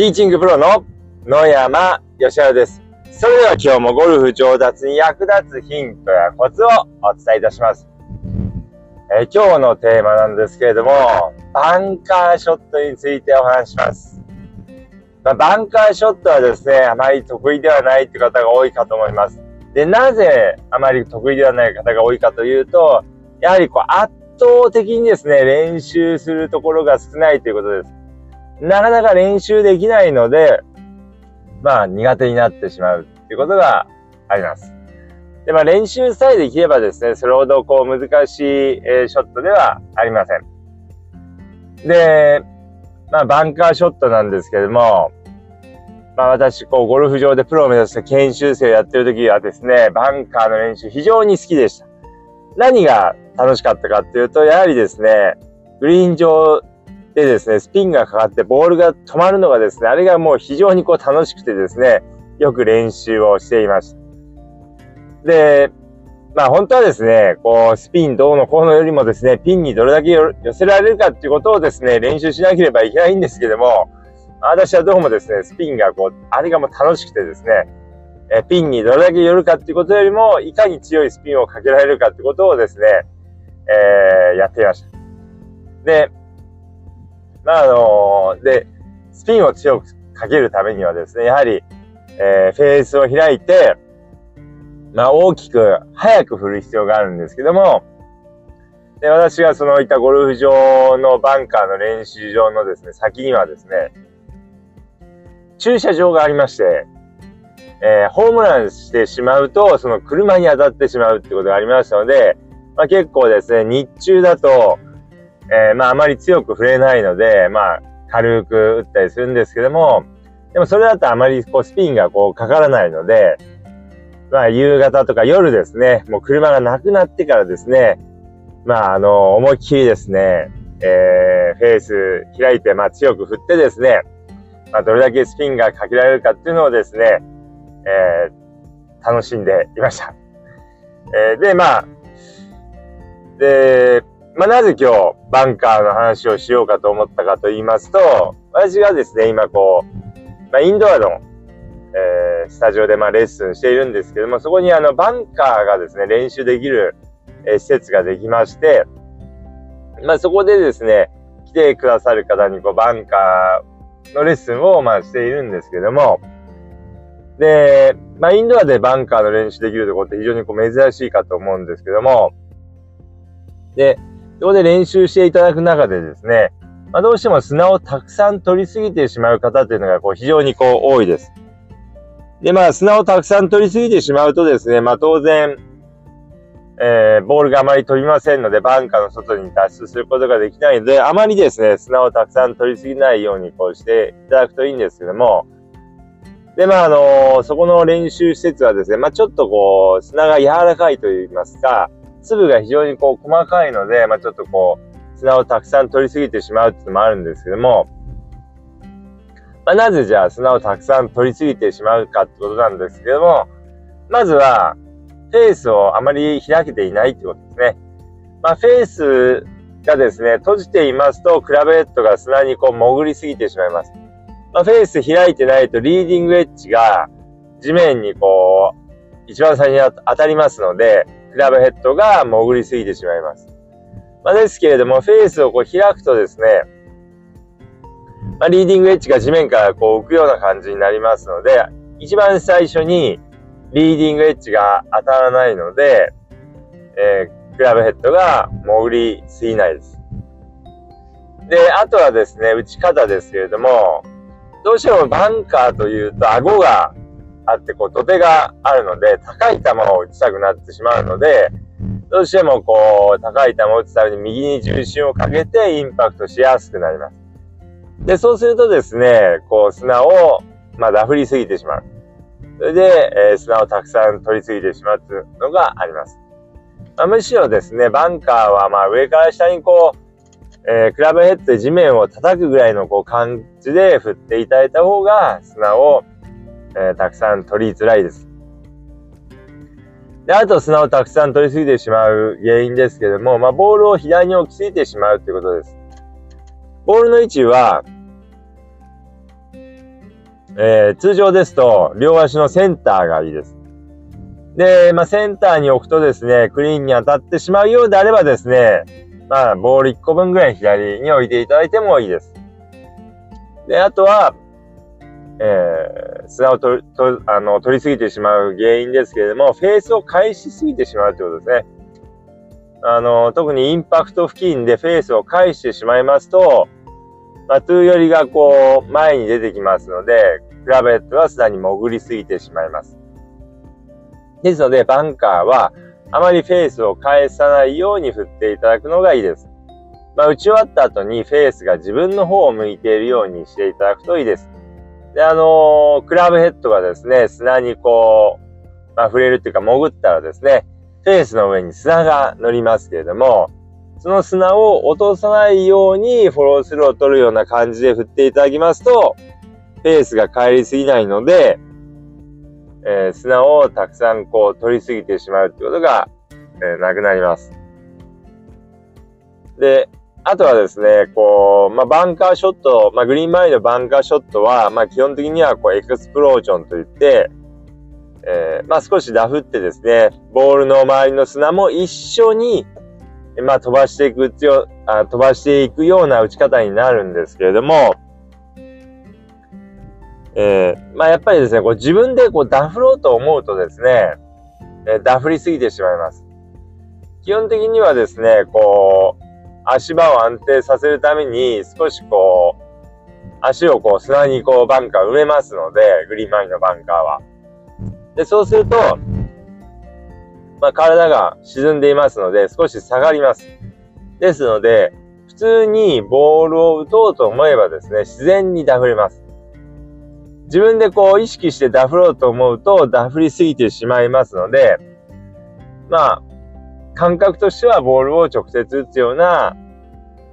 ティーチングプロの野山義晴です。それでは今日もゴルフ上達に役立つヒントやコツをお伝えいたします。え、今日のテーマなんですけれども、バンカーショットについてお話します。まあ、バンカーショットはですね、あまり得意ではないという方が多いかと思います。で、なぜあまり得意ではない方が多いかというと、やはりこう圧倒的にですね、練習するところが少ないということです。なかなか練習できないので、まあ苦手になってしまうっていうことがあります。で、まあ練習さえできればですね、それほどこう難しい、え、ショットではありません。で、まあバンカーショットなんですけども、まあ私、こうゴルフ場でプロを目指して研修生をやってる時はですね、バンカーの練習非常に好きでした。何が楽しかったかっていうと、やはりですね、グリーン上でですね、スピンがかかってボールが止まるのがですね、あれがもう非常にこう楽しくてですね、よく練習をしていました。で、まあ本当はですね、こうスピンどうのこうのよりもですね、ピンにどれだけ寄せられるかっていうことをですね、練習しなければいけないんですけども、私はどうもですね、スピンがこう、あれがもう楽しくてですね、えピンにどれだけ寄るかっていうことよりも、いかに強いスピンをかけられるかってことをですね、えー、やっていました。で、まあ、あのー、で、スピンを強くかけるためにはですね、やはり、えー、フェースを開いて、まあ、大きく、早く振る必要があるんですけども、で、私がそのいたゴルフ場のバンカーの練習場のですね、先にはですね、駐車場がありまして、えー、ホームランしてしまうと、その車に当たってしまうってことがありましたので、まあ、結構ですね、日中だと、えー、まああまり強く触れないので、まあ軽く打ったりするんですけども、でもそれだとあまりこうスピンがこうかからないので、まあ夕方とか夜ですね、もう車がなくなってからですね、まああの、思いっきりですね、えー、フェース開いて、まあ強く振ってですね、まあどれだけスピンがかけられるかっていうのをですね、えー、楽しんでいました。えー、で、まあ、で、まあ、なぜ今日バンカーの話をしようかと思ったかと言いますと、私がですね、今こう、まあ、インドアの、えー、スタジオでまあレッスンしているんですけども、そこにあのバンカーがですね、練習できる、えー、施設ができまして、まあ、そこでですね、来てくださる方にこうバンカーのレッスンをまあしているんですけども、で、まあ、インドアでバンカーの練習できるところって非常にこう珍しいかと思うんですけども、で、そこで練習していただく中でですね、まあ、どうしても砂をたくさん取りすぎてしまう方っていうのがこう非常にこう多いです。で、まあ砂をたくさん取りすぎてしまうとですね、まあ当然、えー、ボールがあまり飛びませんので、バンカーの外に脱出することができないので、あまりですね、砂をたくさん取りすぎないようにこうしていただくといいんですけども、で、まあ、あのー、そこの練習施設はですね、まあ、ちょっとこう、砂が柔らかいと言いますか、粒が非常にこう細かいので、まあ、ちょっとこう、砂をたくさん取りすぎてしまうっていうのもあるんですけども、まあ、なぜじゃあ砂をたくさん取りすぎてしまうかってことなんですけども、まずは、フェースをあまり開けていないってことですね。まあ、フェースがですね、閉じていますと、クラブヘッドが砂にこう潜りすぎてしまいます。まあ、フェース開いてないと、リーディングエッジが地面にこう、一番最初に当たりますので、クラブヘッドが潜りすぎてしまいます。まあ、ですけれども、フェースをこう開くとですね、まあ、リーディングエッジが地面からこう浮くような感じになりますので、一番最初にリーディングエッジが当たらないので、えー、クラブヘッドが潜りすぎないです。で、あとはですね、打ち方ですけれども、どうしてもバンカーというと顎があって、こう、土手があるので、高い球を打ちたくなってしまうので、どうしてもこう、高い球を打つために右に重心をかけてインパクトしやすくなります。で、そうするとですね、こう、砂を、まあ、ダフりすぎてしまう。それで、えー、砂をたくさん取りすぎてしまうというのがあります。まあ、むしろですね、バンカーは、まあ、上から下にこう、えー、クラブヘッドで地面を叩くぐらいのこう感じで振っていただいた方が砂をえー、たくさん取りづらいです。で、あと砂をたくさん取りすぎてしまう原因ですけども、まあ、ボールを左に置きすぎてしまうということです。ボールの位置は、えー、通常ですと、両足のセンターがいいです。で、まあ、センターに置くとですね、クリーンに当たってしまうようであればですね、まあ、ボール1個分ぐらい左に置いていただいてもいいです。で、あとは、えー、砂をととあの取りすぎてしまう原因ですけれども、フェースを返しすぎてしまうということですね。あの、特にインパクト付近でフェースを返してしまいますと、まあ、トゥー寄りがこう、前に出てきますので、クラブヘッドは砂に潜りすぎてしまいます。ですので、バンカーは、あまりフェースを返さないように振っていただくのがいいです。まあ、打ち終わった後にフェースが自分の方を向いているようにしていただくといいです。で、あのー、クラブヘッドがですね、砂にこう、まあ、触れるっていうか潜ったらですね、フェースの上に砂が乗りますけれども、その砂を落とさないようにフォロースルーを取るような感じで振っていただきますと、フェースが帰りすぎないので、えー、砂をたくさんこう取りすぎてしまうってことが、えー、なくなります。で、あとはですね、こう、まあ、バンカーショット、まあ、グリーン前のバンカーショットは、まあ、基本的には、こう、エクスプロージョンといって、えー、まあ、少しダフってですね、ボールの周りの砂も一緒に、まあ、飛ばしていくあ、飛ばしていくような打ち方になるんですけれども、えー、まあ、やっぱりですね、こう自分でこうダフろうと思うとですね、えー、ダフりすぎてしまいます。基本的にはですね、こう、足場を安定させるために少しこう、足をこう砂にこうバンカー埋めますので、グリーン周りのバンカーは。で、そうすると、まあ、体が沈んでいますので少し下がります。ですので、普通にボールを打とうと思えばですね、自然にダフれます。自分でこう意識してダフろうと思うとダフりすぎてしまいますので、まあ、感覚としてはボールを直接打つような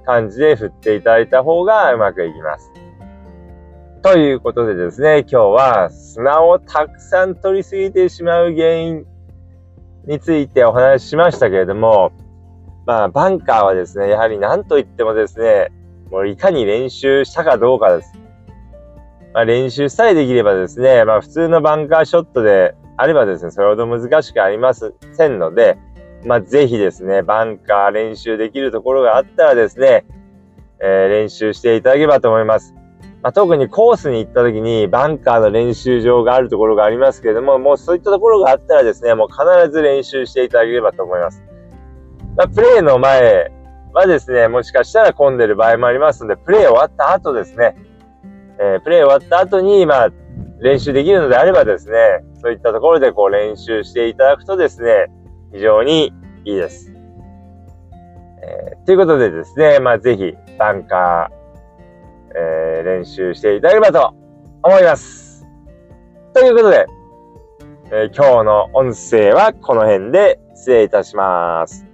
感じで振っていただいた方がうまくいきます。ということでですね、今日は砂をたくさん取りすぎてしまう原因についてお話ししましたけれども、まあ、バンカーはですね、やはり何と言ってもですね、もういかに練習したかどうかです。まあ、練習さえできればですね、まあ、普通のバンカーショットであればですね、それほど難しくありませんので、まあ、ぜひですね、バンカー練習できるところがあったらですね、えー、練習していただければと思います。まあ、特にコースに行った時にバンカーの練習場があるところがありますけれども、もうそういったところがあったらですね、もう必ず練習していただければと思います。まあ、プレーの前はですね、もしかしたら混んでる場合もありますので、プレー終わった後ですね、えー、プレー終わった後に、まあ、練習できるのであればですね、そういったところでこう練習していただくとですね、非常にいいです。えー、ということでですね、まあ、ぜひ、バンカー、えー、練習していただければと思います。ということで、えー、今日の音声はこの辺で失礼いたします。